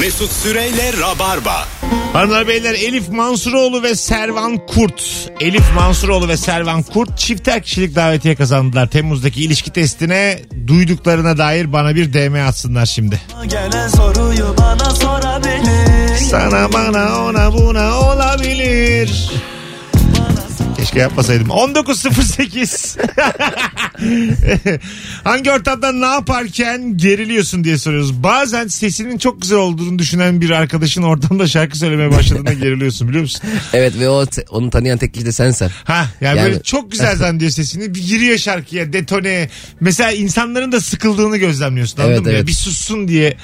Mesut Süreyle Rabarba. Hanımlar beyler Elif Mansuroğlu ve Servan Kurt. Elif Mansuroğlu ve Servan Kurt çifter kişilik davetiye kazandılar. Temmuz'daki ilişki testine duyduklarına dair bana bir DM atsınlar şimdi. Gelen soruyu bana sorabilir. Sana bana ona buna olabilir. Keşke yapmasaydım. 19.08 Hangi ortamda ne yaparken geriliyorsun diye soruyoruz. Bazen sesinin çok güzel olduğunu düşünen bir arkadaşın ortamda şarkı söylemeye başladığında geriliyorsun biliyor musun? Evet ve o onu tanıyan tek kişi de sensen. Ha yani, Yani- böyle çok güzel zannediyor sesini. Bir giriyor şarkıya detone. Mesela insanların da sıkıldığını gözlemliyorsun anladın Evet, mı? evet. Bir sussun diye.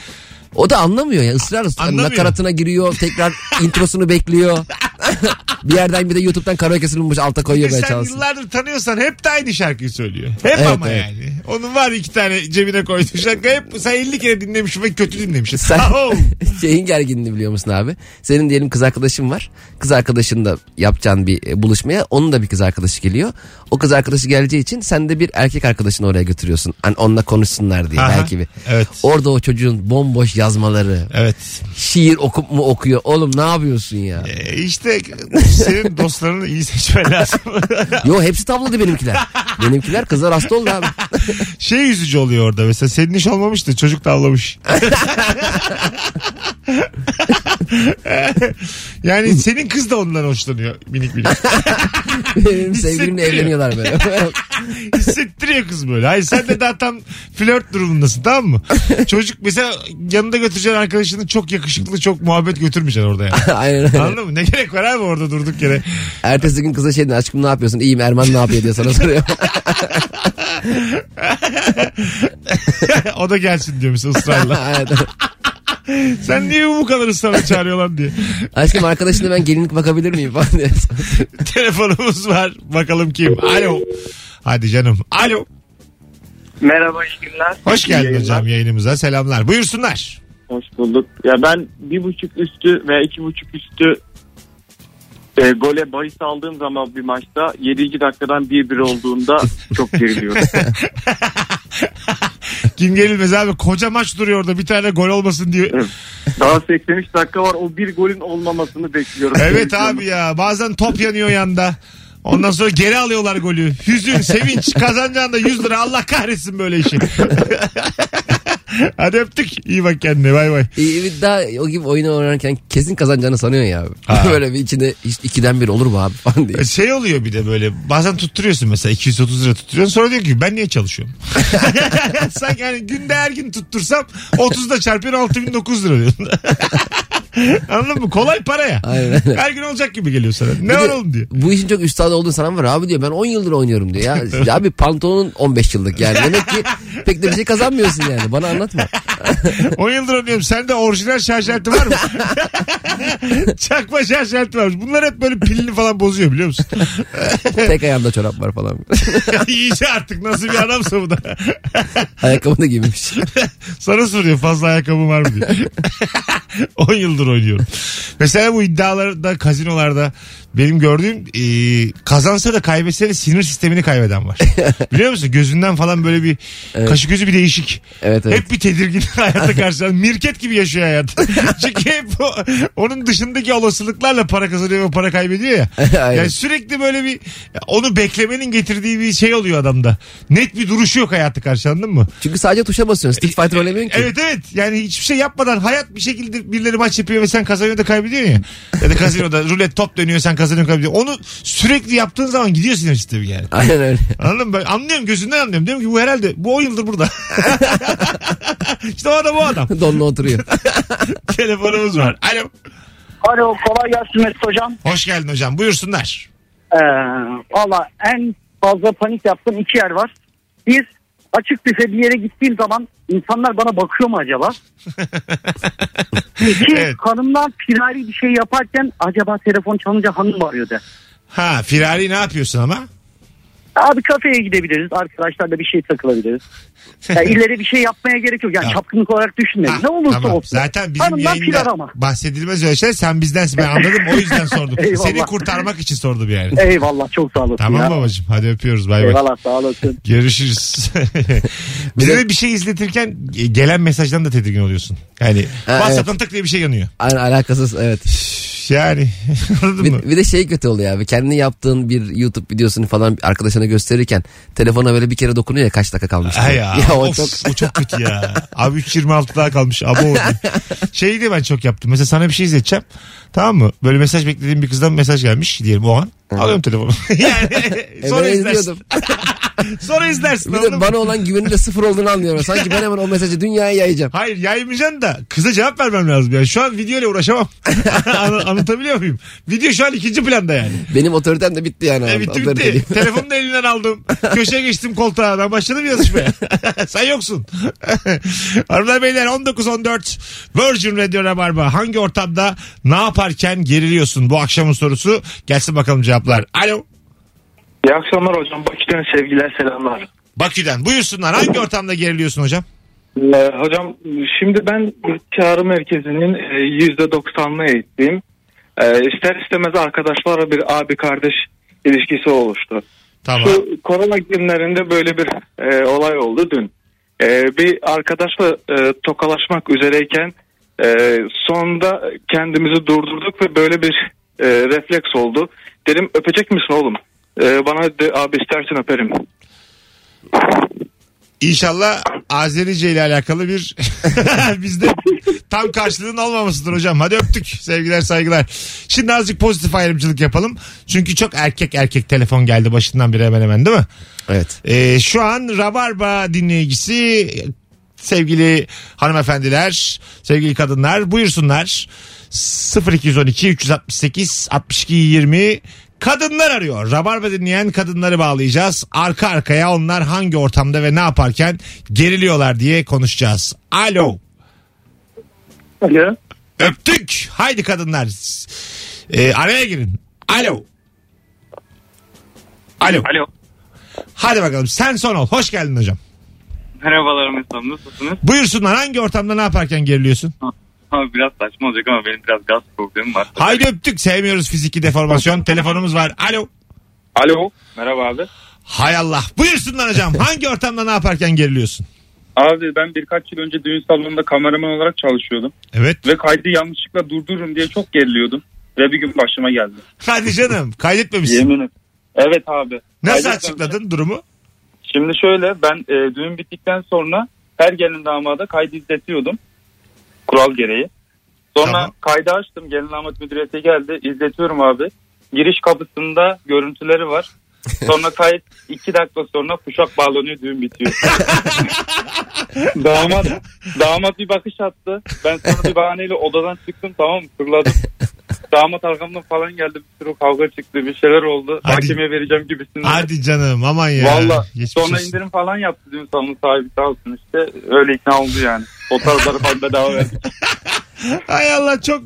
O da anlamıyor ya ısrar. Nakaratına giriyor tekrar introsunu bekliyor. bir yerden bir de YouTube'dan karaoke'sini bulmuş alta koyuyor böyle sen çalsın. yıllardır tanıyorsan hep de aynı şarkıyı söylüyor. Hep Evet, ama evet. yani. Onun var iki tane cebine koyduğu şarkı. Hep sen 50 kere dinlemişsin ve kötü dinlemişsin. Sen şeyin gerginliğini biliyor musun abi? Senin diyelim kız arkadaşın var. Kız arkadaşın da yapacağın bir e, buluşmaya onun da bir kız arkadaşı geliyor. O kız arkadaşı geleceği için sen de bir erkek arkadaşını oraya götürüyorsun. Hani onunla konuşsunlar diye Aha, belki bir. evet. Orada o çocuğun bomboş yazmaları, Evet. şiir okup mu okuyor? Oğlum ne yapıyorsun ya? E, işte senin dostlarını iyi seçmen lazım. Yo hepsi tavladı benimkiler. benimkiler kızlar hasta oldu abi. şey üzücü oluyor orada mesela senin iş olmamış da çocuk da avlamış. yani senin kız da ondan hoşlanıyor minik minik. Benim sevgilimle Hissettiriyor. evleniyorlar böyle. Hissettiriyor kız böyle. Hayır sen de daha tam flört durumundasın tamam mı? Çocuk mesela yanında götüreceğin arkadaşını çok yakışıklı çok muhabbet götürmeyeceksin orada yani. Aynen öyle. Anladın mı? Ne gerek var abi orada durduk yere. Ertesi gün kıza şey dedi, aşkım ne yapıyorsun? İyiyim Erman ne yapıyor diye sana soruyor. o da gelsin diyor mesela ısrarla. Evet. Sen niye bu kadar ısrarla çağırıyor lan diye. aşkım arkadaşına ben gelinlik bakabilir miyim falan diye. Telefonumuz var. Bakalım kim? Alo. Hadi canım. Alo. Merhaba iyi günler. Hoş geldin Yayınlar. hocam yayınımıza. Selamlar. Buyursunlar. Hoş bulduk. Ya ben bir buçuk üstü ve iki buçuk üstü e, gole bahis aldığım zaman bir maçta 7. dakikadan 1-1 olduğunda çok geriliyorum. Kim gerilmez abi. Koca maç duruyor orada. Bir tane gol olmasın diye. Daha 83 dakika var o bir golün olmamasını bekliyorum. Evet abi ya. Bazen top yanıyor yanda. Ondan sonra geri alıyorlar golü. Hüzün, sevinç, kazanacağında 100 lira. Allah kahretsin böyle işi. Hadi öptük. İyi bak kendine. Bay bay. Bir daha o gibi oyunu oynarken kesin kazanacağını sanıyorsun ya abi. Ha. Böyle bir içinde ikiden bir olur mu abi falan diye. Şey oluyor bir de böyle bazen tutturuyorsun mesela 230 lira tutturuyorsun sonra diyor ki ben niye çalışıyorum? Sanki yani günde her gün tuttursam 30'da çarpıyor 6009 lira diyorsun. Anladın mı? Kolay para ya. Aynen. Her gün olacak gibi geliyor sana. Ne var oğlum diyor. Bu işin çok üstadı olduğunu sana var abi diyor. Ben 10 yıldır oynuyorum diyor. Ya, abi pantolonun 15 yıllık yani. Demek ki pek de bir şey kazanmıyorsun yani. Bana anlatma. 10 yıldır oynuyorum. Sende orijinal şarj aleti var mı? Çakma şarj aleti varmış. Bunlar hep böyle pilini falan bozuyor biliyor musun? Tek ayağımda çorap var falan. İyice artık nasıl bir adamsa bu da. Ayakkabı da giymemiş. Sana soruyor fazla ayakkabım var mı diye. 10 yıldır oynuyorum. Mesela bu iddialarda kazinolarda benim gördüğüm e, kazansa da kaybetse de sinir sistemini kaybeden var. Biliyor musun? Gözünden falan böyle bir kaşı gözü bir değişik. Evet, evet. Hep bir tedirgin hayata karşı. Mirket gibi yaşıyor hayat. Çünkü hep o- onun dışındaki olasılıklarla para kazanıyor ve para kaybediyor ya. Yani sürekli böyle bir onu beklemenin getirdiği bir şey oluyor adamda. Net bir duruşu yok hayatı karşı anladın mı? Çünkü sadece tuşa basıyorsun. Street Fighter oynamıyorsun ki. Evet evet yani hiçbir şey yapmadan hayat bir şekilde birileri maç yapıyor ve sen kazanıyor da kaybediyorsun ya. Ya da kazinoda rulet top dönüyor sen kazanıyorsun kaybediyorsun. Onu sürekli yaptığın zaman gidiyor sinir sistemi yani. Aynen öyle. Anladın mı? Ben anlıyorum gözünden anlıyorum. Diyorum ki bu herhalde bu 10 yıldır burada. işte o adam o adam. Donla oturuyor. Telefonumuz var. Alo. Alo kolay gelsin Mesut hocam. Hoş geldin hocam. Buyursunlar. Ee, Valla en fazla panik yaptığım iki yer var. Bir açık büfe bir yere gittiğim zaman insanlar bana bakıyor mu acaba? İki Evet. hanımlar firari bir şey yaparken acaba telefon çalınca hanım mı arıyor de. Ha firari ne yapıyorsun ama? Abi kafeye gidebiliriz. Arkadaşlarla bir şey takılabiliriz. Yani ileri bir şey yapmaya gerek yok. Yani Tamam. çapkınlık olarak düşünmeyin. Ha, ne olursa tamam. olsun. Zaten bizim Hanımdan yayında bahsedilmez öyle şeyler. Sen bizdensin ben anladım o yüzden sordum. Seni kurtarmak için sordum yani. Eyvallah çok sağ olasın Tamam ya. babacığım hadi öpüyoruz bay bay. Eyvallah sağ olasın. Görüşürüz. Bize de bir şey izletirken gelen mesajdan da tedirgin oluyorsun. Yani Ha, WhatsApp'tan tık diye bir şey yanıyor. Aynen alakasız evet. Yani anladın mı? Bir, bir de şey kötü oluyor abi. Kendi yaptığın bir YouTube videosunu falan arkadaşına gösterirken telefona böyle bir kere dokunuyor ya kaç dakika kalmış. Diye. ya, ya o of, çok o çok kötü ya. Abi 3.26 daha kalmış. Abo diye. Şeyi de ben çok yaptım. Mesela sana bir şey izleteceğim. Tamam mı? Böyle mesaj beklediğim bir kızdan mesaj gelmiş diyelim o an. Alıyorum telefonu. yani sonra ben izlersin. izliyordum. sonra izlersin. bir de bana olan güvenin de sıfır olduğunu anlıyorum. Sanki ben hemen o mesajı dünyaya yayacağım. Hayır yaymayacaksın da kıza cevap vermem lazım. Yani şu an video ile uğraşamam. An- Anlatabiliyor muyum? Video şu an ikinci planda yani. Benim otoritem de bitti yani. E, bitti bitti. Telefonu da elinden aldım. Köşeye geçtim koltuğa. Ben başladım yazışmaya. Sen yoksun. Hanımlar beyler 19-14 Virgin Radio Rabarba. Hangi ortamda ne yaparken geriliyorsun? Bu akşamın sorusu. Gelsin bakalım cevaplar. Alo. İyi akşamlar hocam. Bakü'den sevgiler selamlar. Bakü'den. Buyursunlar. Hangi ortamda geriliyorsun hocam? Ee, hocam şimdi ben çağrı merkezinin e, %90'ını eğittim. Ee, ister istemez arkadaşlarla bir abi kardeş ilişkisi oluştu. Tamam. Şu korona günlerinde böyle bir e, olay oldu dün. E, bir arkadaşla e, tokalaşmak üzereyken e, sonunda kendimizi durdurduk ve böyle bir e, refleks oldu. Dedim öpecek misin oğlum? E, bana de, abi istersen öperim. İnşallah Azerice ile alakalı bir bizde tam karşılığın olmamasıdır hocam. Hadi öptük. Sevgiler saygılar. Şimdi azıcık pozitif ayrımcılık yapalım. Çünkü çok erkek erkek telefon geldi başından beri hemen hemen değil mi? Evet. Ee, şu an Rabarba dinleyicisi sevgili hanımefendiler, sevgili kadınlar buyursunlar. 0212 368 62 20 kadınlar arıyor. Rabarba dinleyen kadınları bağlayacağız. Arka arkaya onlar hangi ortamda ve ne yaparken geriliyorlar diye konuşacağız. Alo. Alo. Öptük. Haydi kadınlar. Ee, araya girin. Alo. Alo. Alo. Hadi bakalım sen son ol. Hoş geldin hocam. Merhabalar Mesut nasılsınız? Buyursunlar hangi ortamda ne yaparken geriliyorsun? Abi biraz saçma olacak ama benim biraz gaz problemim var. Haydi öptük sevmiyoruz fiziki deformasyon. Telefonumuz var. Alo. Alo. Merhaba abi. Hay Allah. Buyursunlar hocam. Hangi ortamda ne yaparken geriliyorsun? Abi ben birkaç yıl önce düğün salonunda kameraman olarak çalışıyordum. Evet. Ve kaydı yanlışlıkla durdurun diye çok geriliyordum. Ve bir gün başıma geldi. Hadi canım. Kaydetmemişsin. Yemin Evet abi. Nasıl Kaydetmem- açıkladın durumu? Şimdi şöyle ben e, düğün bittikten sonra her gelin damada kaydı izletiyordum. Kural gereği. Sonra Tamam. kaydı açtım. Gelin damat müdüriyete geldi. İzletiyorum abi. Giriş kapısında görüntüleri var. Sonra kayıt iki dakika sonra kuşak bağlanıyor düğün bitiyor. damat, damat bir bakış attı. Ben sonra bir bahaneyle odadan çıktım tamam mı fırladım. Damat arkamdan falan geldi bir sürü kavga çıktı bir şeyler oldu. Hadi. Vereceğim gibisinden. Hadi canım aman ya. Valla sonra olsun. indirim falan yaptı düğün salonu sahibi sağ olsun işte öyle ikna oldu yani. Fotoğrafları falan bedava verdik. Hay Allah çok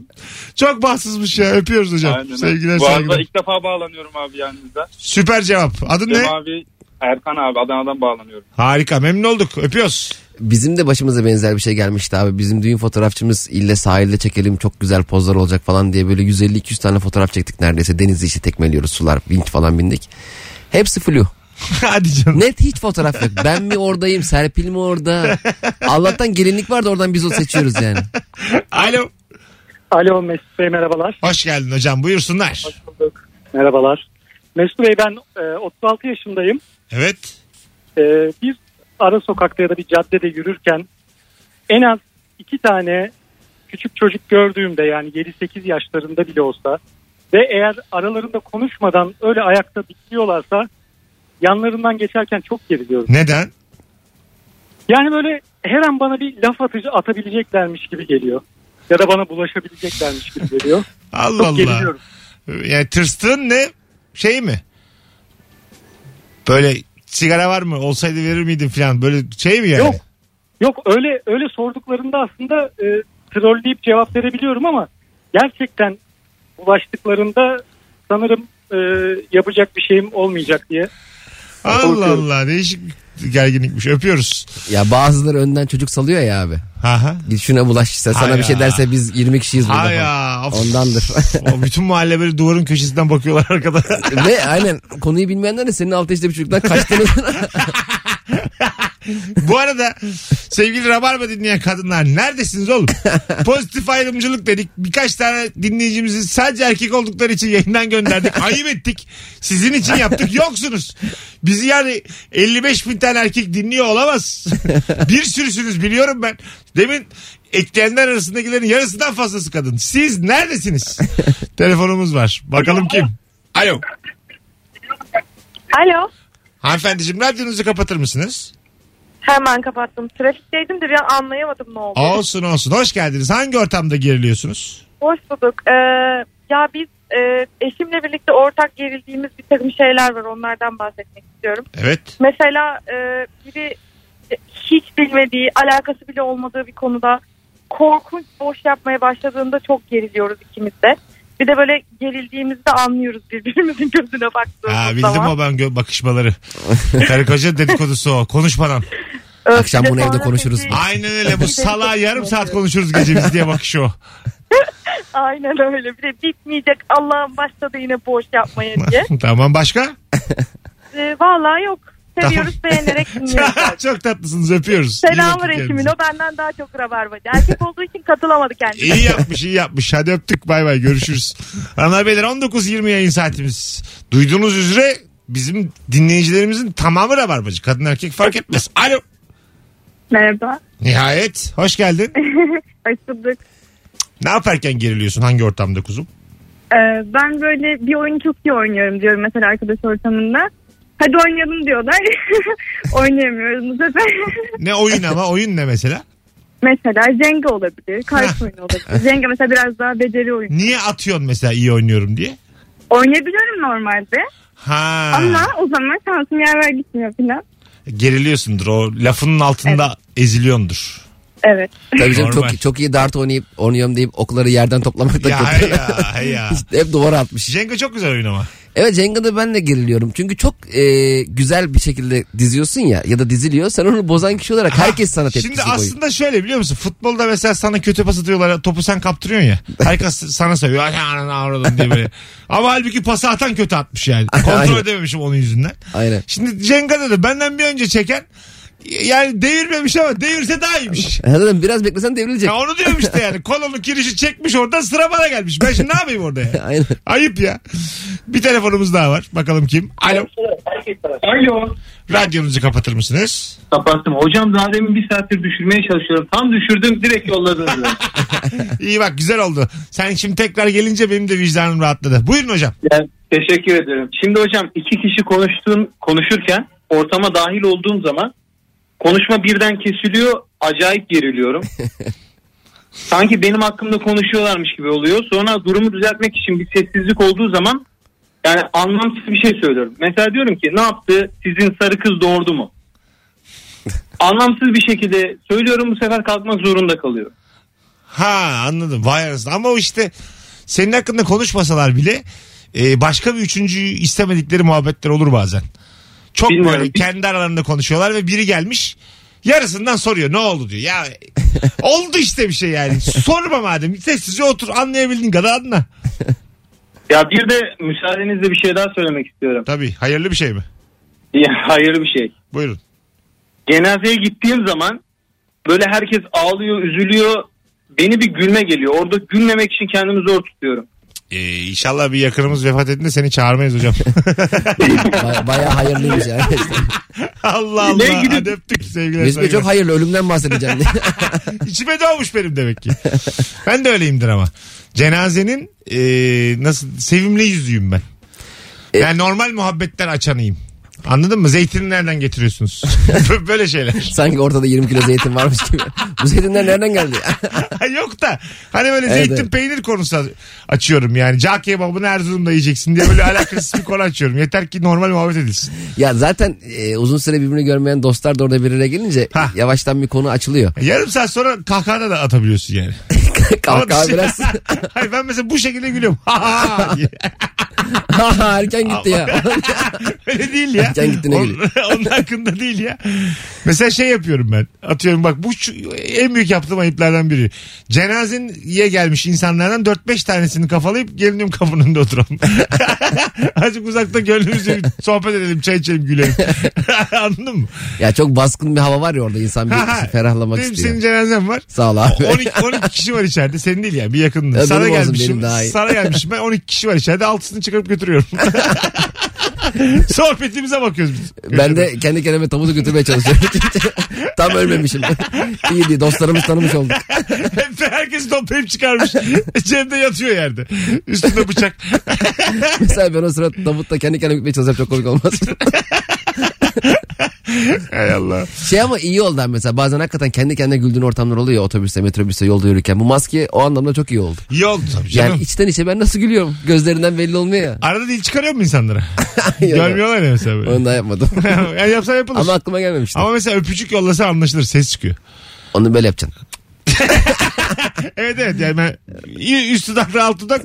çok bahtsızmış ya. Öpüyoruz hocam. Aynen. Sevgiler Bu arada saygılar. ilk defa bağlanıyorum abi yanınızda. Süper cevap. Adın ne? Cem abi Erkan abi Adana'dan bağlanıyorum. Harika memnun olduk. Öpüyoruz. Bizim de başımıza benzer bir şey gelmişti abi. Bizim düğün fotoğrafçımız ille sahilde çekelim çok güzel pozlar olacak falan diye böyle 150-200 tane fotoğraf çektik neredeyse. Denizde işte tekmeliyoruz sular vinç falan bindik. Hepsi flu. Hadi canım. Net hiç fotoğraf yok. Ben mi oradayım Serpil mi orada? Allah'tan gelinlik var da oradan biz o seçiyoruz yani. Alo. Alo Mesut Bey merhabalar. Hoş geldin hocam. Buyursunlar. Merhabalar. Mesut Bey ben e, 36 yaşındayım. Evet. E, bir ara sokakta ya da bir caddede yürürken en az iki tane küçük çocuk gördüğümde yani 7-8 yaşlarında bile olsa ve eğer aralarında konuşmadan öyle ayakta bitliyorlarsa yanlarından geçerken çok geriliyorum. Neden? Yani böyle her an bana bir laf atıcı atabileceklermiş gibi geliyor. Ya da bana bulaşabileceklermiş gibi geliyor. Allah Çok Allah. geriliyorum. Yani tırstığın ne? Şey mi? Böyle sigara var mı? Olsaydı verir miydin falan. Böyle şey mi yani? Yok. Yok öyle öyle sorduklarında aslında e, trolleyip cevap verebiliyorum ama gerçekten ulaştıklarında sanırım e, yapacak bir şeyim olmayacak diye Allah Allah değişik bir gerginlikmiş. Öpüyoruz. Ya bazıları önden çocuk salıyor ya abi. Aha. Git şuna bulaş işte sana Hay bir şey ya. derse biz 20 kişiyiz burada. Hay ya. of. Ondandır. o bütün mahalle böyle duvarın köşesinden bakıyorlar arkada. Ve aynen konuyu bilmeyenler de senin altı yaşında bir çocuktan kaçtığını Bu arada sevgili Rabarba dinleyen kadınlar neredesiniz oğlum? Pozitif ayrımcılık dedik. Birkaç tane dinleyicimizi sadece erkek oldukları için yayından gönderdik. Ayıp ettik. Sizin için yaptık. Yoksunuz. Bizi yani 55 bin tane erkek dinliyor olamaz. Bir sürüsünüz biliyorum ben. Demin ekleyenler arasındakilerin yarısından fazlası kadın. Siz neredesiniz? Telefonumuz var. Bakalım kim? Alo. Alo. Hanımefendiciğim radyonuzu kapatır mısınız? Hemen kapattım. Trafikteydim de bir an anlayamadım ne oldu. Olsun olsun. Hoş geldiniz. Hangi ortamda geriliyorsunuz? Hoş bulduk. Ee, ya biz e, eşimle birlikte ortak gerildiğimiz bir takım şeyler var. Onlardan bahsetmek istiyorum. Evet. Mesela e, biri hiç bilmediği, alakası bile olmadığı bir konuda korkunç boş yapmaya başladığında çok geriliyoruz ikimiz de. Bir de böyle gerildiğimizde anlıyoruz birbirimizin gözüne baktığımız Ha, bildim zaman. o ben gö- bakışmaları. Karı koca dedikodusu o. Konuşmadan. Öf, Akşam bir de bunu evde sonra konuşuruz. peki- Aynen öyle. Bu salağa yarım saat konuşuruz gece biz diye bakışı o. Aynen öyle. Bir de bitmeyecek Allah'ın başladı yine boş yapmaya diye. tamam başka? Ee, vallahi yok. Seviyoruz beğenerek dinliyoruz. Çok tatlısınız öpüyoruz. İyi Selam bakın eşimin kendinize. o benden daha çok rabarbacı. Erkek olduğu için katılamadı kendine. İyi yapmış iyi yapmış. Hadi öptük bay bay görüşürüz. Hanımlar beyler 19.20 yayın saatimiz. Duyduğunuz üzere bizim dinleyicilerimizin tamamı rabarbacı. Kadın erkek fark etmez. Alo. Merhaba. Nihayet. Hoş geldin. Hoş bulduk. Ne yaparken geriliyorsun? Hangi ortamda kuzum? Ee, ben böyle bir oyunu çok iyi oynuyorum diyorum mesela arkadaş ortamında. Hadi oynayalım diyorlar. Oynayamıyoruz bu sefer. Ne oyun ama? Oyun ne mesela? mesela Jenga olabilir, kart oyunu olabilir. Jenga mesela biraz daha beceri oyunu. Niye atıyorsun mesela iyi oynuyorum diye? Oynayabiliyorum normalde Ha. ama o zaman şansım yaver gitmiyor falan. Geriliyorsundur o lafının altında eziliyordur. Evet. Tabii canım Normal. çok, çok iyi dart oynayıp oynuyorum deyip okları yerden toplamak da Ya kötü. ya ya. Hep duvara atmış. Jenga çok güzel oyun ama. Evet Cenga'da ben de geriliyorum. Çünkü çok e, güzel bir şekilde diziyorsun ya ya da diziliyor. Sen onu bozan kişi olarak herkes sana tepkisi Şimdi koyuyor. aslında şöyle biliyor musun? Futbolda mesela sana kötü pas atıyorlar. Topu sen kaptırıyorsun ya. Herkes sana seviyor. Ay ananı avradın diye böyle. Ama halbuki pası atan kötü atmış yani. Kontrol Aynen. edememişim onun yüzünden. Aynen. Şimdi Cenga'da da benden bir önce çeken yani devirmemiş ama devirse daha iyiymiş. Zaten biraz beklesen devrilecek. Ya onu diyorum işte yani. Kolonu kirişi çekmiş oradan sıra bana gelmiş. Ben şimdi ne yapayım orada ya? Aynen. Ayıp ya. Bir telefonumuz daha var. Bakalım kim? Alo. Alo. Radyonuzu kapatır mısınız? Kapattım. Hocam daha demin bir saattir düşürmeye çalışıyorum. Tam düşürdüm direkt yolladınız. İyi bak güzel oldu. Sen şimdi tekrar gelince benim de vicdanım rahatladı. Buyurun hocam. Yani, teşekkür ederim. Şimdi hocam iki kişi konuştuğun, konuşurken ortama dahil olduğum zaman konuşma birden kesiliyor. Acayip geriliyorum. Sanki benim hakkımda konuşuyorlarmış gibi oluyor. Sonra durumu düzeltmek için bir sessizlik olduğu zaman yani anlamsız bir şey söylüyorum. Mesela diyorum ki ne yaptı? Sizin sarı kız doğurdu mu? Anlamsız bir şekilde söylüyorum bu sefer kalkmak zorunda kalıyorum. Ha anladım. Vay arasında. Ama o işte senin hakkında konuşmasalar bile e, başka bir üçüncüyü istemedikleri muhabbetler olur bazen. Çok Bilmiyorum. böyle kendi aralarında konuşuyorlar ve biri gelmiş yarısından soruyor ne oldu diyor. Ya oldu işte bir şey yani. Sorma madem. Sessizce otur anlayabildiğin kadar anla. Ya bir de müsaadenizle bir şey daha söylemek istiyorum. Tabii hayırlı bir şey mi? Ya, hayırlı bir şey. Buyurun. Cenazeye gittiğim zaman böyle herkes ağlıyor, üzülüyor. Beni bir gülme geliyor. Orada gülmemek için kendimi zor tutuyorum. Ee, inşallah bir yakınımız vefat edince seni çağırmayız hocam. Baya, bayağı hayırlıymış yani. Allah Allah. Ne gidip- Hadi öptük sevgiler. Mesut Bey saygılar. çok hayırlı ölümden bahsedeceğim diye. İçime doğmuş benim demek ki. ben de öyleyimdir ama. Cenazenin e, nasıl sevimli yüzüyüm ben. Yani normal muhabbetten açanıyım. Anladın mı? Zeytini nereden getiriyorsunuz? Böyle şeyler. Sanki ortada 20 kilo zeytin varmış gibi. Bu zeytinler nereden geldi? Yok da hani böyle Evet, zeytin evet. peynir konusu açıyorum yani. Cağ kebabını Erzurum'da yiyeceksin diye böyle alakasız bir konu açıyorum. Yeter ki normal muhabbet edilsin. ya zaten e, uzun süre birbirini görmeyen dostlar da orada bir araya gelince Ha. yavaştan bir konu açılıyor. Yarım saat sonra kahkahada da atabiliyorsun yani. Kahkaha şey- biraz. Hayır ben mesela bu şekilde gülüyorum. Erken gitti ya. Öyle değil ya. Erken gittiğine onun, onun hakkında değil ya. Mesela şey yapıyorum ben. Atıyorum bak bu şu- en büyük yaptığım ayıplardan biri. Cenazeye gelmiş insanlardan 4-5 tanesini kafalayıp gelinim kapının önünde oturalım. Azıcık uzakta gönlümüzce bir sohbet edelim, çay içelim, gülelim. Anladın mı? ya çok baskın bir hava var ya orada insan bir ferahlamak Benim istiyor. senin cenazen var. Sağ ol abi. 12, 12 kişi var içeride. Senin değil yani bir yakınında. Ya sana olsun, gelmişim. benim daha iyi. Sana gelmişim ben 12 kişi var içeride. Altısını çıkarıp götürüyorum. Sohbetimize bakıyoruz biz. Ben de kendi kendime tabutu götürmeye çalışıyorum. Tam ölmemişim. İyi değil dostlarımız tanımış olduk. Hep herkes toplayıp çıkarmış. Cem'de yatıyor yerde. Üstünde bıçak. Mesela ben o sırada tabutta kendi kendime gitmeye çalışsam çok komik olmaz. Hay Allah. Şey ama iyi oldu mesela bazen hakikaten kendi kendine güldüğün ortamlar oluyor ya, otobüste metrobüste yolda yürürken. Bu maske o anlamda çok iyi oldu. İyi oldu tabii canım. Yani içten içe ben nasıl gülüyorum gözlerinden belli olmuyor ya. Arada dil çıkarıyor mu insanlara? Görmüyorlar ya mesela böyle. Onu da yapmadım. yani yapsa yapılır. ama Ama, aklıma gelmemişti. mesela öpücük yollasa anlaşılır. Ses çıkıyor. Onu böyle yapacaksın. Evet evet yani ben üst dudakla alt dudak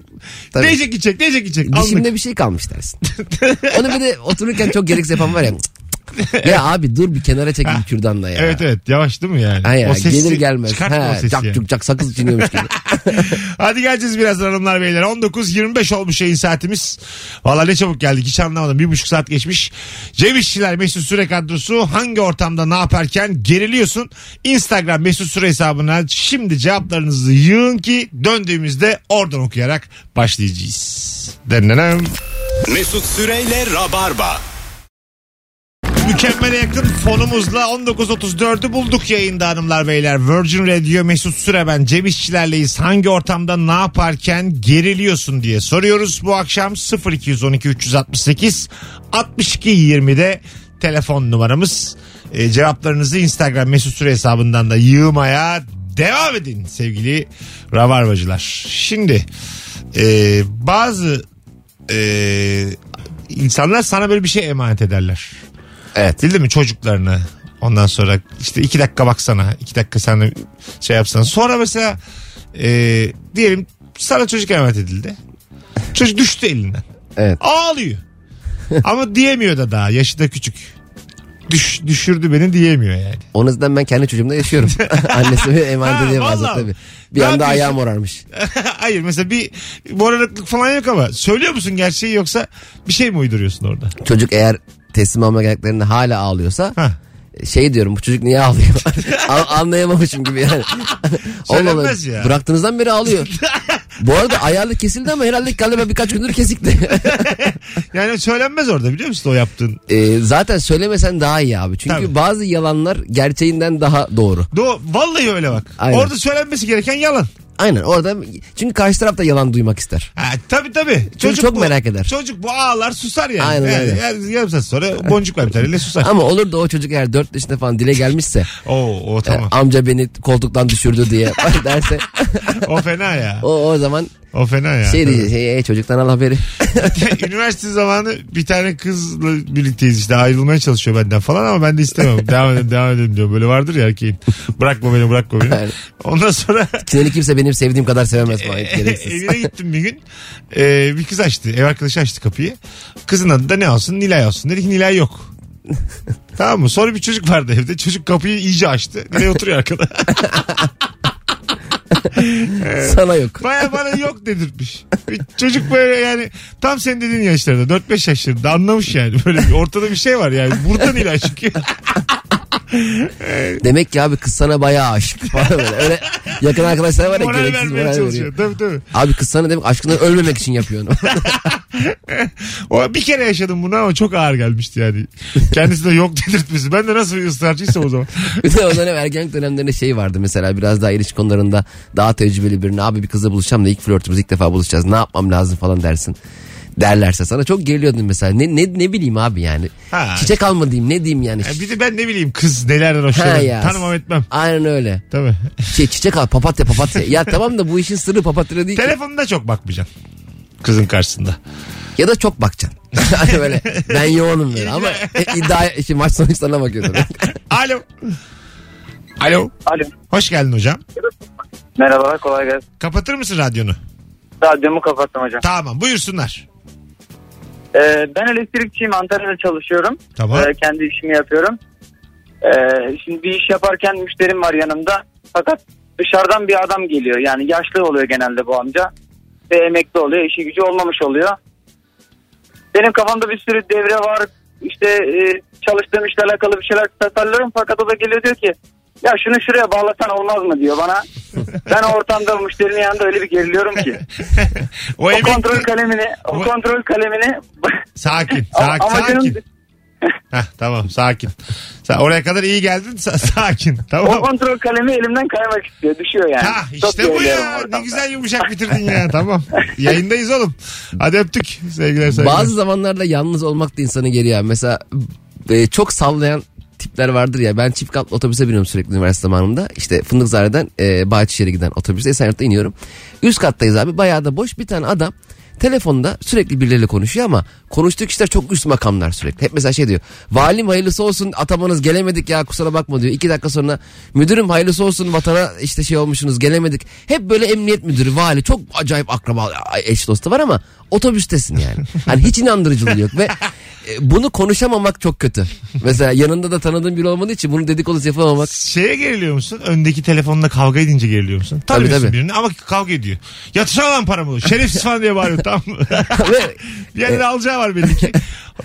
Tabii. değecek gidecek değecek gidecek. Dişimde bir şey kalmış dersin. Onu bir de otururken çok gereksiz yapan var ya. ya abi dur bir kenara çekil kürdanla ya. Evet evet yavaş değil mi yani? Ha ya, o sesi, gelir gelmez. Çıkartma o Ha, sesi cak yani. cuk cak sakız çiğniyormuş gibi. Hadi geleceğiz birazdan hanımlar beyler. 19.25 olmuş yayın saatimiz. Valla ne çabuk geldik hiç anlamadım. Bir buçuk saat geçmiş. Cem İşçiler Mesut Süre kadrosu hangi ortamda ne yaparken geriliyorsun? Instagram Mesut Süre hesabına şimdi cevaplarınızı yığın ki döndüğümüzde oradan okuyarak başlayacağız. Denenem. Mesut Süreyle Rabarba. Mükemmele yakın fonumuzla 19.34'ü bulduk yayında hanımlar beyler. Virgin Radio Mesut Süre ben Cem İşçilerleyiz. Hangi ortamda ne yaparken geriliyorsun diye soruyoruz. Bu akşam 0212 368 62 20'de telefon numaramız. E, cevaplarınızı Instagram Mesut Süre hesabından da yığmaya devam edin sevgili Rabarbacılar. Şimdi e, bazı e, insanlar sana böyle bir şey emanet ederler. Evet. Bildin mi çocuklarını ondan sonra işte iki dakika baksana iki dakika sen de şey yapsana sonra mesela e, diyelim sana çocuk emanet edildi çocuk düştü elinden Evet. ağlıyor ama diyemiyor da daha yaşı da küçük Düş, düşürdü beni diyemiyor yani. O yüzden ben kendi çocuğumda yaşıyorum. Annesi ve emanet ediyor bazen tabii. Bir anda yapıyorsun? ayağım morarmış. Hayır mesela bir morarıklık falan yok ama söylüyor musun gerçeği yoksa bir şey mi uyduruyorsun orada? Çocuk eğer teslim alma geldiklerinde hala ağlıyorsa Ha. şey diyorum bu çocuk niye ağlıyor? An- Anlayamamışım gibi yani. Söylenmez ya. bıraktığınızdan beri ağlıyor. Bu arada ayarlı kesildi ama herhalde galiba birkaç gündür kesikti. Yani söylenmez orada biliyor musun o yaptığın? Ee, zaten söylemesen daha iyi abi. Çünkü Tabii. bazı yalanlar gerçeğinden daha doğru. Do vallahi öyle bak. Aynen. Orada söylenmesi gereken yalan. Aynen orada çünkü karşı taraf da yalan duymak ister. Ha, tabii tabii. Çocuk çok bu. merak eder. Çocuk bu ağlar susar yani. Aynen yani, öyle. yani yarım saat sonra boncuk var bir taneyle susar. Ama olur da o çocuk eğer 4 yaşında falan dile gelmişse Oo, o e, tamam. amca beni koltuktan düşürdü diye derse o fena ya. o, o zaman O fena ya. şey diyecek hey, çocuktan al haberi. Üniversite zamanı bir tane kızla birlikteyiz işte ayrılmaya çalışıyor benden falan ama ben de istemem. devam edelim devam edelim diyor. Böyle vardır ya erkeğin. Bırakma beni bırakma beni. Aynen. Ondan sonra Seni kimse benim sevdiğim kadar sevemez falan. E, Gereksiz. evine gittim bir gün. Ee, bir kız açtı. Ev arkadaşı açtı kapıyı. Kızın adı da ne olsun? Nilay olsun. Dedik Nilay yok. tamam mı? Sonra bir çocuk vardı evde. Çocuk kapıyı iyice açtı. Nilay oturuyor arkada. Sana yok. Baya bana yok dedirtmiş. Çocuk böyle yani tam senin dediğin yaşlarda 4-5 yaşlarında anlamış yani. Böyle bir, ortada bir şey var yani. Buradan Nilay çıkıyor. Demek ki abi kız sana bayağı aşık falan böyle. Öyle yakın arkadaşlar var ya moral gereksiz vermeye moral çalışıyor. veriyor. Tabii tabii. Abi kız sana demek aşkından ölmemek için yapıyor onu. O bir kere yaşadım bunu ama çok ağır gelmişti yani. Kendisi de yok dedirtmesi. Ben de nasıl bir ısrarcıysam o zaman. bir de o dönem ergenlik dönemlerinde şey vardı mesela biraz daha ilişki konularında daha tecrübeli birini abi bir kızla buluşacağım da ilk flörtümüz ilk defa buluşacağız ne yapmam lazım falan dersin. Derlerse sana çok geriliyordun mesela. Ne, ne, ne bileyim abi yani. Ha. Çiçek alma diyeyim ne diyeyim yani. Ya bir de ben ne bileyim kız nelerden hoşlanır. Tanımam etmem. Aynen öyle. Tabii. Şey, çiçek al papatya papatya. ya tamam da bu işin sırrı papatya değil ki. Telefonda çok bakmayacaksın. Kızın karşısında. Ya da çok bakacaksın. hani böyle ben yoğunum böyle ama iddia işte maç sonuçlarına bakıyorsun. Alo. Alo. Alo. Hoş geldin hocam. Merhabalar kolay gelsin. Kapatır mısın radyonu? Radyomu kapattım hocam. Tamam buyursunlar. Ee, ben elektrikçiyim Antalya'da çalışıyorum. Tamam. Ee, kendi işimi yapıyorum. Ee, şimdi bir iş yaparken müşterim var yanımda. Fakat dışarıdan bir adam geliyor. Yani yaşlı oluyor genelde bu amca. Ve emekli oluyor. işi gücü olmamış oluyor. Benim kafamda bir sürü devre var. İşte e, çalıştığım işle alakalı bir şeyler tasarlıyorum. Fakat o da geliyor diyor ki ya şunu şuraya bağlasan olmaz mı diyor bana. ben ortamda müşterinin yanında öyle bir geriliyorum ki. O, O kontrol kalemini, o O- kontrol kalemini Sakin. Sakin. amacının- sakin. Heh, tamam sakin. Sen oraya kadar iyi geldin. sa- sakin. o Tamam. kontrol kalemi elimden kaymak istiyor. Düşüyor yani. Ha Çok işte bu geriliyorum ya. ortamda. Ne güzel yumuşak bitirdin ya. Tamam. Yayındayız oğlum. Hadi öptük. Sevgiler saygılar. Bazı zamanlarda yalnız olmak da insanı geriyor. Mesela e, çok sallayan tipler vardır ya. Ben çift katlı otobüse biniyorum sürekli üniversite zamanımda. İşte Fındıkzare'den e, Bahçeşehir'e giden otobüse Esenyurt'ta iniyorum. Üst kattayız abi. Bayağı da boş bir tane adam telefonda sürekli birileriyle konuşuyor ama konuştuğu kişiler çok üst makamlar sürekli. Hep mesela şey diyor. Valim hayırlısı olsun atamanız gelemedik ya kusura bakma diyor. İki dakika sonra müdürüm hayırlısı olsun vatana işte şey olmuşsunuz gelemedik. Hep böyle emniyet müdürü vali çok acayip akraba eş dostu var ama otobüstesin yani. Hani hiç inandırıcılığı yok ve e, bunu konuşamamak çok kötü. Mesela yanında da tanıdığın biri olmadığı için bunu dedikodusu yapamamak. Şeye geriliyor musun? Öndeki telefonla kavga edince geriliyor musun? Tanımıyorsun tabii. birini ama kavga ediyor. Yatırsana lan paramı. Şerefsiz falan diye bağırıyor tamam mı? Ve bir yerden alacağı var belli ki.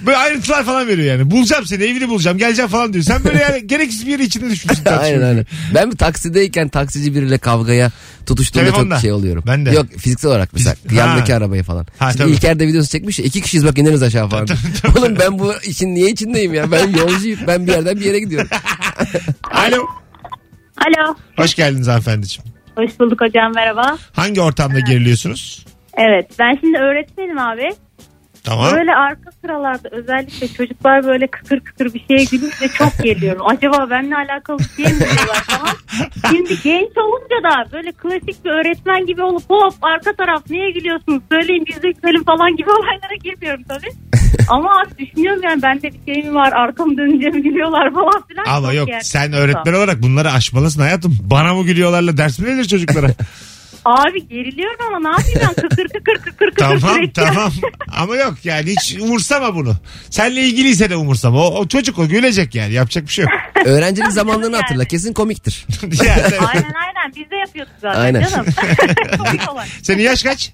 Böyle ayrıntılar falan veriyor yani. Bulacağım seni evini bulacağım geleceğim falan diyor. Sen böyle yani gereksiz bir yere içine düşmüşsün. aynen aynen. Ben bir taksideyken taksici biriyle kavgaya tutuştuğumda Telefonda. çok şey oluyorum. Ben de. Yok fiziksel olarak mesela Fizik- yandaki Ha. arabayı falan. Ha, Şimdi tabii. İlker de videosu çekmiş ya iki kişiyiz bak ineriz aşağı falan. Oğlum ben bu işin niye içindeyim ya? Ben yolcuyum. Ben bir yerden bir yere gidiyorum. Alo. Alo. Hoş geldiniz hanımefendiciğim. Hoş bulduk hocam merhaba. Hangi ortamda geriliyorsunuz? Evet ben şimdi öğretmenim abi. Tamam. Böyle arka sıralarda özellikle çocuklar böyle kıkır kıkır bir şeye gülünce çok geliyorum. Acaba benimle alakalı bir şey mi diyorlar falan. Şimdi genç olunca da böyle klasik bir öğretmen gibi olup hop arka taraf niye gülüyorsunuz söyleyin biz de gülelim falan gibi olaylara girmiyorum tabii. Ama düşünüyorum yani bende bir şey mi var arkamı dönünce mi gülüyorlar falan filan. Ama yok yani. sen öğretmen olarak bunları aşmalısın hayatım. Bana mı gülüyorlarla ders mi verilir çocuklara? Abi geriliyorum ama ne yapayım ben kıkır kıkır kıkır kıkır tamam sürekli. tamam. Ama yok yani hiç umursama bunu. Seninle ilgiliyse de umursama. O, o çocuk o gülecek yani yapacak bir şey yok. Öğrencilik zamanlarını hatırla. Kesin komiktir. Yani tabii. Aynen aynen biz de yapıyorduk zaten Aynen. canım. Komik olan. Senin yaş kaç?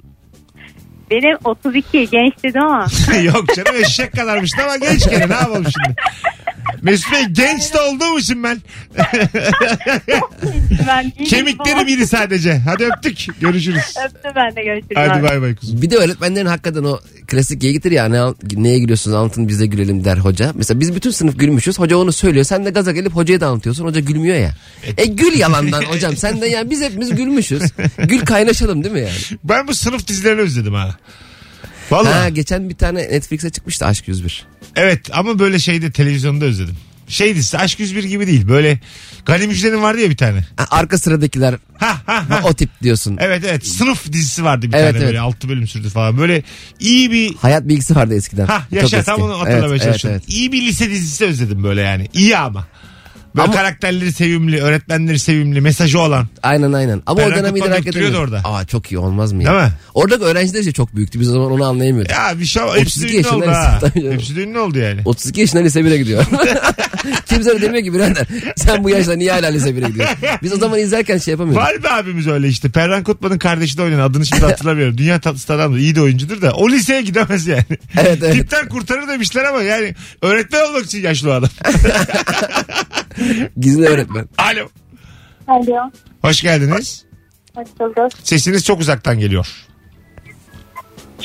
Benim 32 genç dedim ama. yok canım eşek kadarmış ama genç gene ne yapalım şimdi. Mesut Bey genç de olduğum için ben. ben Kemikleri biri sadece. Hadi öptük. Görüşürüz. Öptüm ben de görüşürüz. Hadi abi. bay bay kuzum. Bir de öğretmenlerin hakikaten o klasik geyikidir ya ne, neye gülüyorsunuz anlatın biz de gülelim der hoca. Mesela biz bütün sınıf gülmüşüz hoca onu söylüyor sen de gaza gelip hocaya da anlatıyorsun hoca gülmüyor ya. E gül yalandan hocam sen de yani biz hepimiz gülmüşüz. Gül kaynaşalım değil mi yani? Ben bu sınıf dizilerini özledim ha. Vallahi. Ha geçen bir tane Netflix'e çıkmıştı Aşk 101. Evet ama böyle şeyde televizyonda özledim. Şey dizisi Aşk 101 gibi değil. Böyle Gani Müjde'nin vardı ya bir tane. Ha, arka sıradakiler Ha ha ha, o tip diyorsun. Evet evet sınıf dizisi vardı bir Evet, tane böyle evet. 6 bölüm sürdü falan. Böyle iyi bir Hayat bilgisi vardı eskiden. Ha Çok yaşa eski. tam onu hatırlamaya çalışıyorum. evet. İyi bir lise dizisi özledim böyle yani. İyi ama. Böyle Ama- karakterleri sevimli, öğretmenleri sevimli, mesajı olan. Aynen aynen. Ama Berrak o idrak döktürüyordu edemiyorum. orada. Aa çok iyi olmaz mı ya? Değil mi? Oradaki öğrenciler de çok büyüktü. Biz o zaman onu anlayamıyorduk. Ya bir şey hepsi 32 de ünlü yaşında oldu ha. tabii canım. Hepsi de ünlü oldu yani. 32 yaşında lise 1'e gidiyor. Kimse de demiyor ki birader sen bu yaşta niye hala lise 1'e gidiyorsun? Biz o zaman izlerken şey yapamıyorduk. Var bir abimiz öyle işte. Perran Kutman'ın kardeşi de oynayan. Adını şimdi hatırlamıyorum. Dünya tatlısı adamdır. İyi de oyuncudur da. O liseye gidemez yani. Evet, evet. Tipten kurtarır demişler ama yani öğretmen olmak için yaşlı o adam. Gizli öğretmen. Alo. Alo. Hoş geldiniz. Hoş bulduk. Sesiniz çok uzaktan geliyor.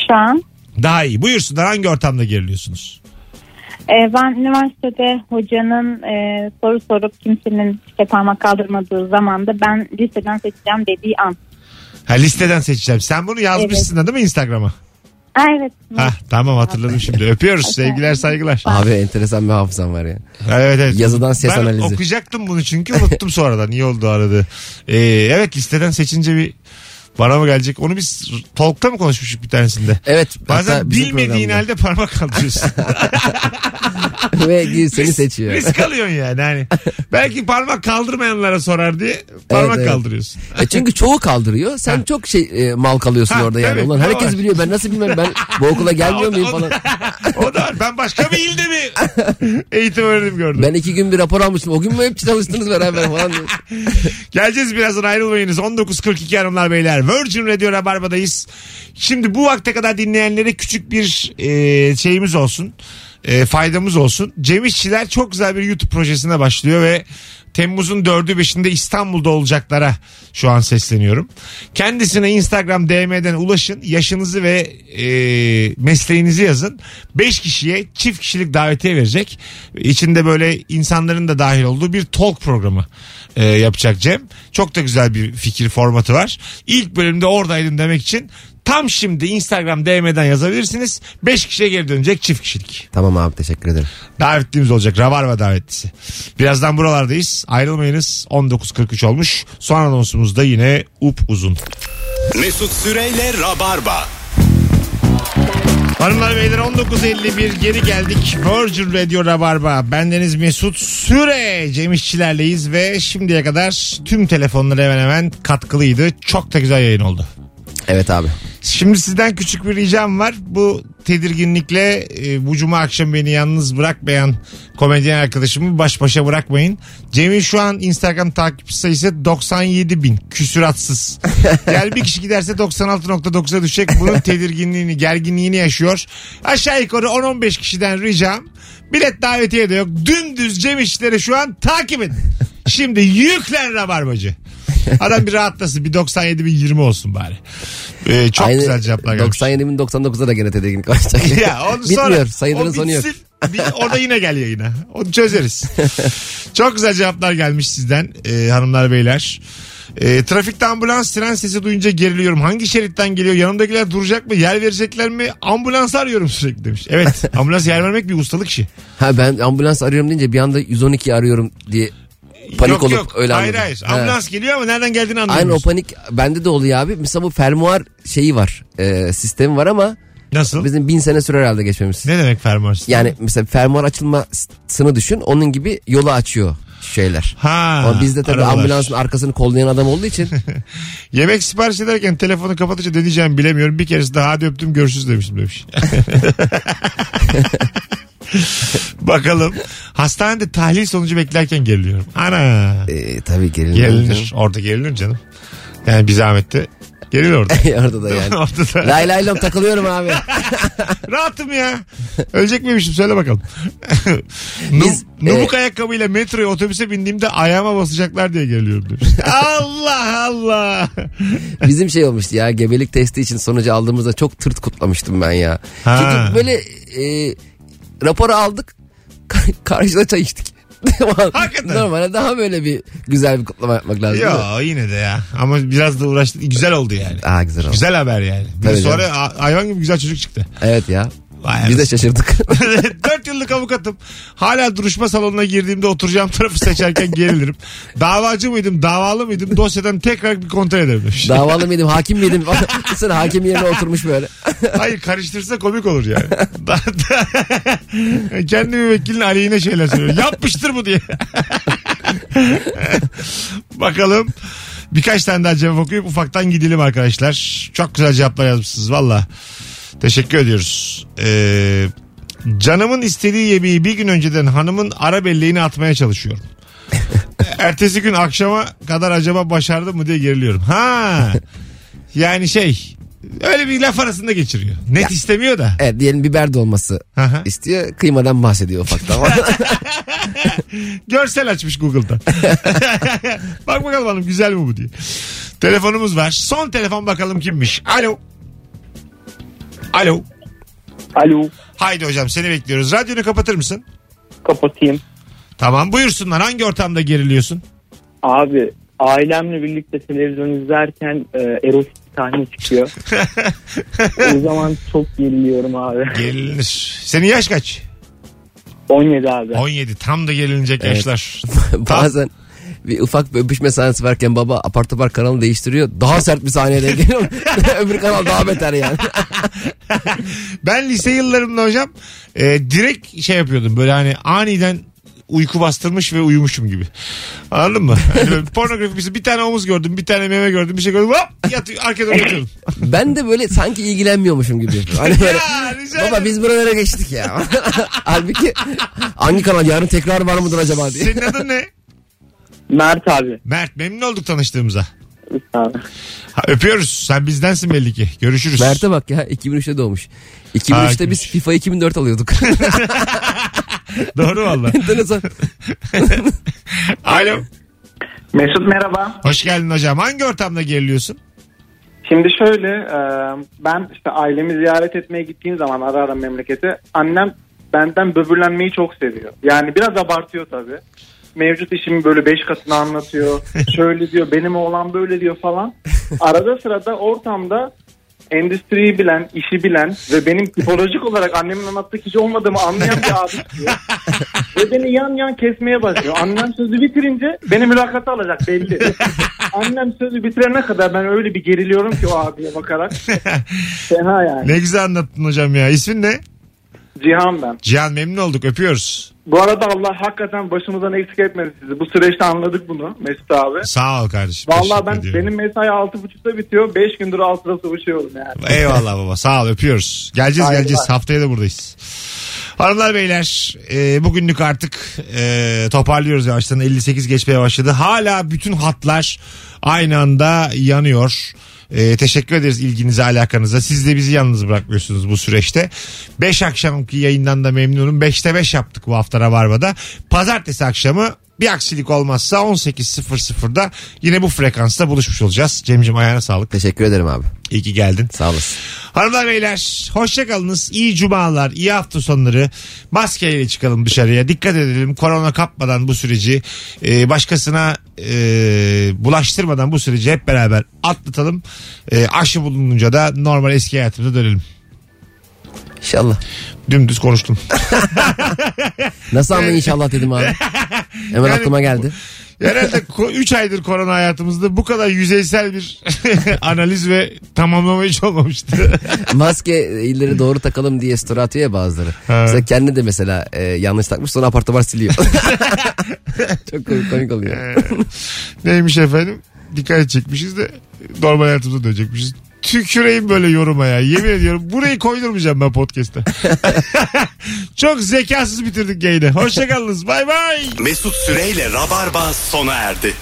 Şu an Daha iyi. Buyursunlar hangi ortamda geriliyorsunuz? e, ben üniversitede hocanın e, soru sorup kimsenin işte parmak kaldırmadığı zamanda ben liseden seçeceğim dediği an. Ha listeden seçeceğim. Sen bunu yazmışsın da değil mi Instagram'a? Evet. Ha tamam hatırladım şimdi. Öpüyoruz. Sevgiler saygılar. Abi enteresan bir hafızam var ya. Evet evet. Yazıdan ses ben analizi. okuyacaktım bunu çünkü unuttum sonradan. İyi oldu aradı. Ee, evet listeden seçince bir bana mı gelecek? Onu biz talk'ta mı konuşmuştuk bir tanesinde? Evet. Bazen bilmediğin programda. halde parmak kaldırıyorsun. Ve seni seçiyor. Risk alıyorsun yani. Hani belki parmak kaldırmayanlara sorar diye parmak Evet, evet. kaldırıyorsun. E çünkü çoğu kaldırıyor. Sen çok şey e, mal kalıyorsun Ha, orada yani. Ulan herkes var. biliyor. Ben nasıl bilmem. Ben bu okula gelmiyor muyum falan. o da. Ben başka bir ilde mi eğitim öğrenim gördüm. Ben iki gün bir rapor almıştım. O gün mü hep çalıştınız beraber falan. Geleceğiz birazdan ayrılmayınız. 19.42 hanımlar beyler. Virgin Radio Rabarba'dayız. Şimdi bu vakte kadar dinleyenlere küçük bir e, şeyimiz olsun. E, faydamız olsun. Cem İşçiler çok güzel bir YouTube projesine başlıyor ve Temmuz'un 4'ü 5'inde İstanbul'da olacaklara şu an sesleniyorum. Kendisine Instagram DM'den ulaşın. Yaşınızı ve e, mesleğinizi yazın. 5 kişiye çift kişilik davetiye verecek. İçinde böyle insanların da dahil olduğu bir talk programı e, yapacak Cem. Çok da güzel bir fikir formatı var. İlk bölümde oradaydım demek için tam şimdi Instagram DM'den yazabilirsiniz. 5 kişiye geri dönecek çift kişilik. Tamam abi teşekkür ederim. Davetlimiz olacak. Rabarba davetlisi. Birazdan buralardayız. Ayrılmayınız. 19.43 olmuş. Son anonsumuz da yine up uzun. Mesut Süreyle Rabarba. Hanımlar beyler 19.51 geri geldik. Virgin Radio Rabarba. Bendeniz Mesut Süre. Cem İşçilerleyiz ve şimdiye kadar tüm telefonlar hemen hemen katkılıydı. Çok da güzel yayın oldu. Evet abi. Şimdi sizden küçük bir ricam var. Bu tedirginlikle e, bu cuma akşam beni yalnız bırakmayan komedyen arkadaşımı baş başa bırakmayın. Cem'in şu an Instagram takipçi sayısı 97 bin. Küsüratsız. Yani bir kişi giderse 96.9'a düşecek. Bunun tedirginliğini, gerginliğini yaşıyor. Aşağı yukarı 10-15 kişiden ricam. Bilet davetiye de yok. Dümdüz Cem işleri şu an takip edin. Şimdi yüklen rabarbacı. Adam bir rahatlasın. Bir 97 bin 20 olsun bari. Ee, çok Aynı güzel cevaplar gelmiş. 97 bin 99'da da gene tedirginlik başlayacak. Ya onu Bitmiyor. sonra, Sayıların sonu yok. Bir- orada yine gel yayına. Onu çözeriz. Çok güzel cevaplar gelmiş sizden e, hanımlar beyler. E, trafikte ambulans tren sesi duyunca geriliyorum. Hangi şeritten geliyor? Yanımdakiler duracak mı? Yer verecekler mi? Ambulans arıyorum sürekli demiş. Evet ambulans yer vermek bir ustalık işi. Ha ben ambulans arıyorum deyince bir anda 112 arıyorum diye panik yok olup yok. öyle hayır anladım. hayır. Ha. Ambulans geliyor ama nereden geldiğini Aynı o anlamıyorsun. panik bende de oluyor abi. Mesela bu fermuar şeyi var. E, sistemi var ama Nasıl? bizim bin sene sürer herhalde geçmemiz. Ne demek fermuar sistemi? Yani mesela fermuar açılmasını düşün. Onun gibi yolu açıyor şeyler. Ha, Ama bizde tabii arabalar. ambulansın arkasını kollayan adam olduğu için Yemek sipariş ederken telefonu kapatınca ne diyeceğimi bilemiyorum. Bir keresinde hadi öptüm görüşürüz demiştim demiş. Bakalım. Hastanede tahlil sonucu beklerken geriliyorum. Ana. e, tabii gerilim. Gerilinir. Orada gerilir canım. Yani bir zahmette geril orada. Orada da yani. orada da. Lay lay lom takılıyorum abi. Rahatım ya. Ölecek miymişim söyle bakalım. Nub, Biz, nubuk e- ayakkabıyla metroya otobüse bindiğimde ayağıma basacaklar diye geriliyorum demiş. Allah Allah. Bizim şey olmuştu ya gebelik testi için sonucu aldığımızda çok tırt kutlamıştım ben ya. Ha. Çünkü böyle e, raporu aldık kar- karşıda çay içtik. Hakikaten. Normalde daha böyle bir güzel bir kutlama yapmak lazım. Ya yine de ya. Ama biraz da uğraştık. Güzel oldu yani. Aa güzel oldu. Güzel haber yani. Bir de Tabii sonra a- hayvan gibi güzel çocuk çıktı. Evet ya. Vay Biz de şaşırdık. Dört yıllık avukatım. Hala duruşma salonuna girdiğimde oturacağım tarafı seçerken gerilirim. Davacı mıydım, davalı mıydım dosyadan tekrar bir kontrol ederim demiş. Davalı mıydım hakim miydim? Sonra hakim yerine oturmuş böyle. Hayır karıştırsa komik olur yani. Kendi müvekkilin aleyhine şeyler söylüyor. Yapmıştır bu diye. Bakalım. Birkaç tane daha cevap okuyup ufaktan gidelim arkadaşlar. Çok güzel cevaplar yazmışsınız valla. Teşekkür ediyoruz. Ee, canımın istediği yemeği bir gün önceden hanımın ara belleğini atmaya çalışıyorum. Ertesi gün akşama kadar acaba başardım mı diye geriliyorum. Ha. Yani şey öyle bir laf arasında geçiriyor. Net istemiyor da. Evet diyelim biber dolması Aha. istiyor. Kıymadan bahsediyor ufaktan. Görsel açmış Google'da. Bak bakalım hanım güzel mi bu diye. Telefonumuz var. Son telefon bakalım kimmiş. Alo. Alo. Alo Haydi hocam seni bekliyoruz. Radyonu kapatır mısın? kapatayım. Tamam buyursunlar. Hangi ortamda geriliyorsun? Abi ailemle birlikte televizyon izlerken e, erotik bir sahne çıkıyor. o zaman çok geriliyorum abi. Gerilinir. Senin yaş kaç? 17 abi. 17. Tam da gerilinecek Evet. yaşlar. Bazen bir ufak bir öpüşme sahnesi varken baba apar topar kanalı değiştiriyor. Daha sert bir sahneye denk geliyor. Öbür kanal daha beter yani. Ben lise yıllarımda hocam e, direkt şey yapıyordum böyle hani aniden uyku bastırmış ve uyumuşum gibi. Anladın mı? Hani böyle pornografi bir, tane omuz gördüm, bir tane meme gördüm, bir şey gördüm. Hop yatıyor, arkada yatıyordum. Ben de böyle sanki ilgilenmiyormuşum gibi. Hani böyle Ya, baba biz buralara geçtik ya. Halbuki hangi kanal yarın tekrar var mıdır acaba diye. Senin adın ne? Mert abi. Mert memnun olduk tanıştığımıza. Abi. Ha, öpüyoruz. Sen bizdensin belli ki. Görüşürüz. Mert'e bak ya 2003'te doğmuş. Ha, 2003'te biz FIFA 2004 alıyorduk. Doğru valla. Enteresan. Alo. Mesut merhaba. Hoş geldin hocam. Hangi ortamda geriliyorsun? Şimdi şöyle e, ben işte ailemi ziyaret etmeye gittiğim zaman ara ara memlekete annem benden böbürlenmeyi çok seviyor. Yani biraz abartıyor tabii. Mevcut işimi böyle beş katını anlatıyor. Şöyle diyor benim oğlan böyle diyor falan. Arada sırada ortamda endüstriyi bilen, işi bilen ve benim tipolojik olarak annemin anlattığı kişi olmadığımı anlayan bir abi çıkıyor. ve beni yan yan kesmeye başlıyor. Annem sözü bitirince beni mülakata alacak belli. Annem sözü bitirene kadar ben öyle bir geriliyorum ki o abiye bakarak. Fena yani. Ne güzel anlattın hocam ya. İsmin ne? Cihan ben. Cihan memnun olduk. Öpüyoruz. Bu arada Allah hakikaten başımızdan eksik etmedi sizi. Bu süreçte anladık bunu Mesut abi. Sağ ol kardeşim. Vallahi ben ediyorum. benim mesai 6.30'da bitiyor. 5 gündür 6'da sıvışıyorum yani. Eyvallah baba sağ ol öpüyoruz. Geleceğiz Haydi geleceğiz haftaya da buradayız. Hanımlar beyler e, bugünlük artık e, toparlıyoruz yavaştan 58 geçmeye başladı. Hala bütün hatlar aynı anda yanıyor. E, teşekkür ederiz ilginize alakanıza. Siz de bizi yalnız bırakmıyorsunuz bu süreçte. 5 akşamki yayından da memnunum. 5'te 5 yaptık bu hafta Rabarba'da. Pazartesi akşamı bir aksilik olmazsa 18.00'da yine bu frekansta buluşmuş olacağız. Cemciğim ayağına sağlık. Teşekkür ederim abi. İyi ki geldin. Sağ olasın. Hanımlar beyler hoşçakalınız. İyi cumalar, iyi hafta sonları. Maskeyle çıkalım dışarıya. Dikkat edelim korona kapmadan bu süreci e, başkasına e, bulaştırmadan bu süreci hep beraber atlatalım. E, aşı bulununca da normal eski hayatımıza dönelim. İnşallah. Dümdüz konuştum. Nasıl ama inşallah dedim abi. Hemen Yani aklıma geldi. Herhalde 3 aydır korona hayatımızda bu kadar yüzeysel bir analiz ve tamamlama hiç olmamıştı. Maske illeri doğru takalım diye story atıyor ya bazıları. Ha. Mesela kendi de mesela e, yanlış takmış sonra apar topar siliyor. Çok komik, komik oluyor. Neymiş efendim? Dikkat çekmişiz de normal hayatımıza dönecekmişiz. Tüküreyim böyle yoruma ya. Yemin ediyorum burayı koydurmayacağım ben podcast'te. Çok zekasız bitirdik yayını. Hoşçakalınız. Bay bay. Mesut Süreyle Rabarba sona erdi.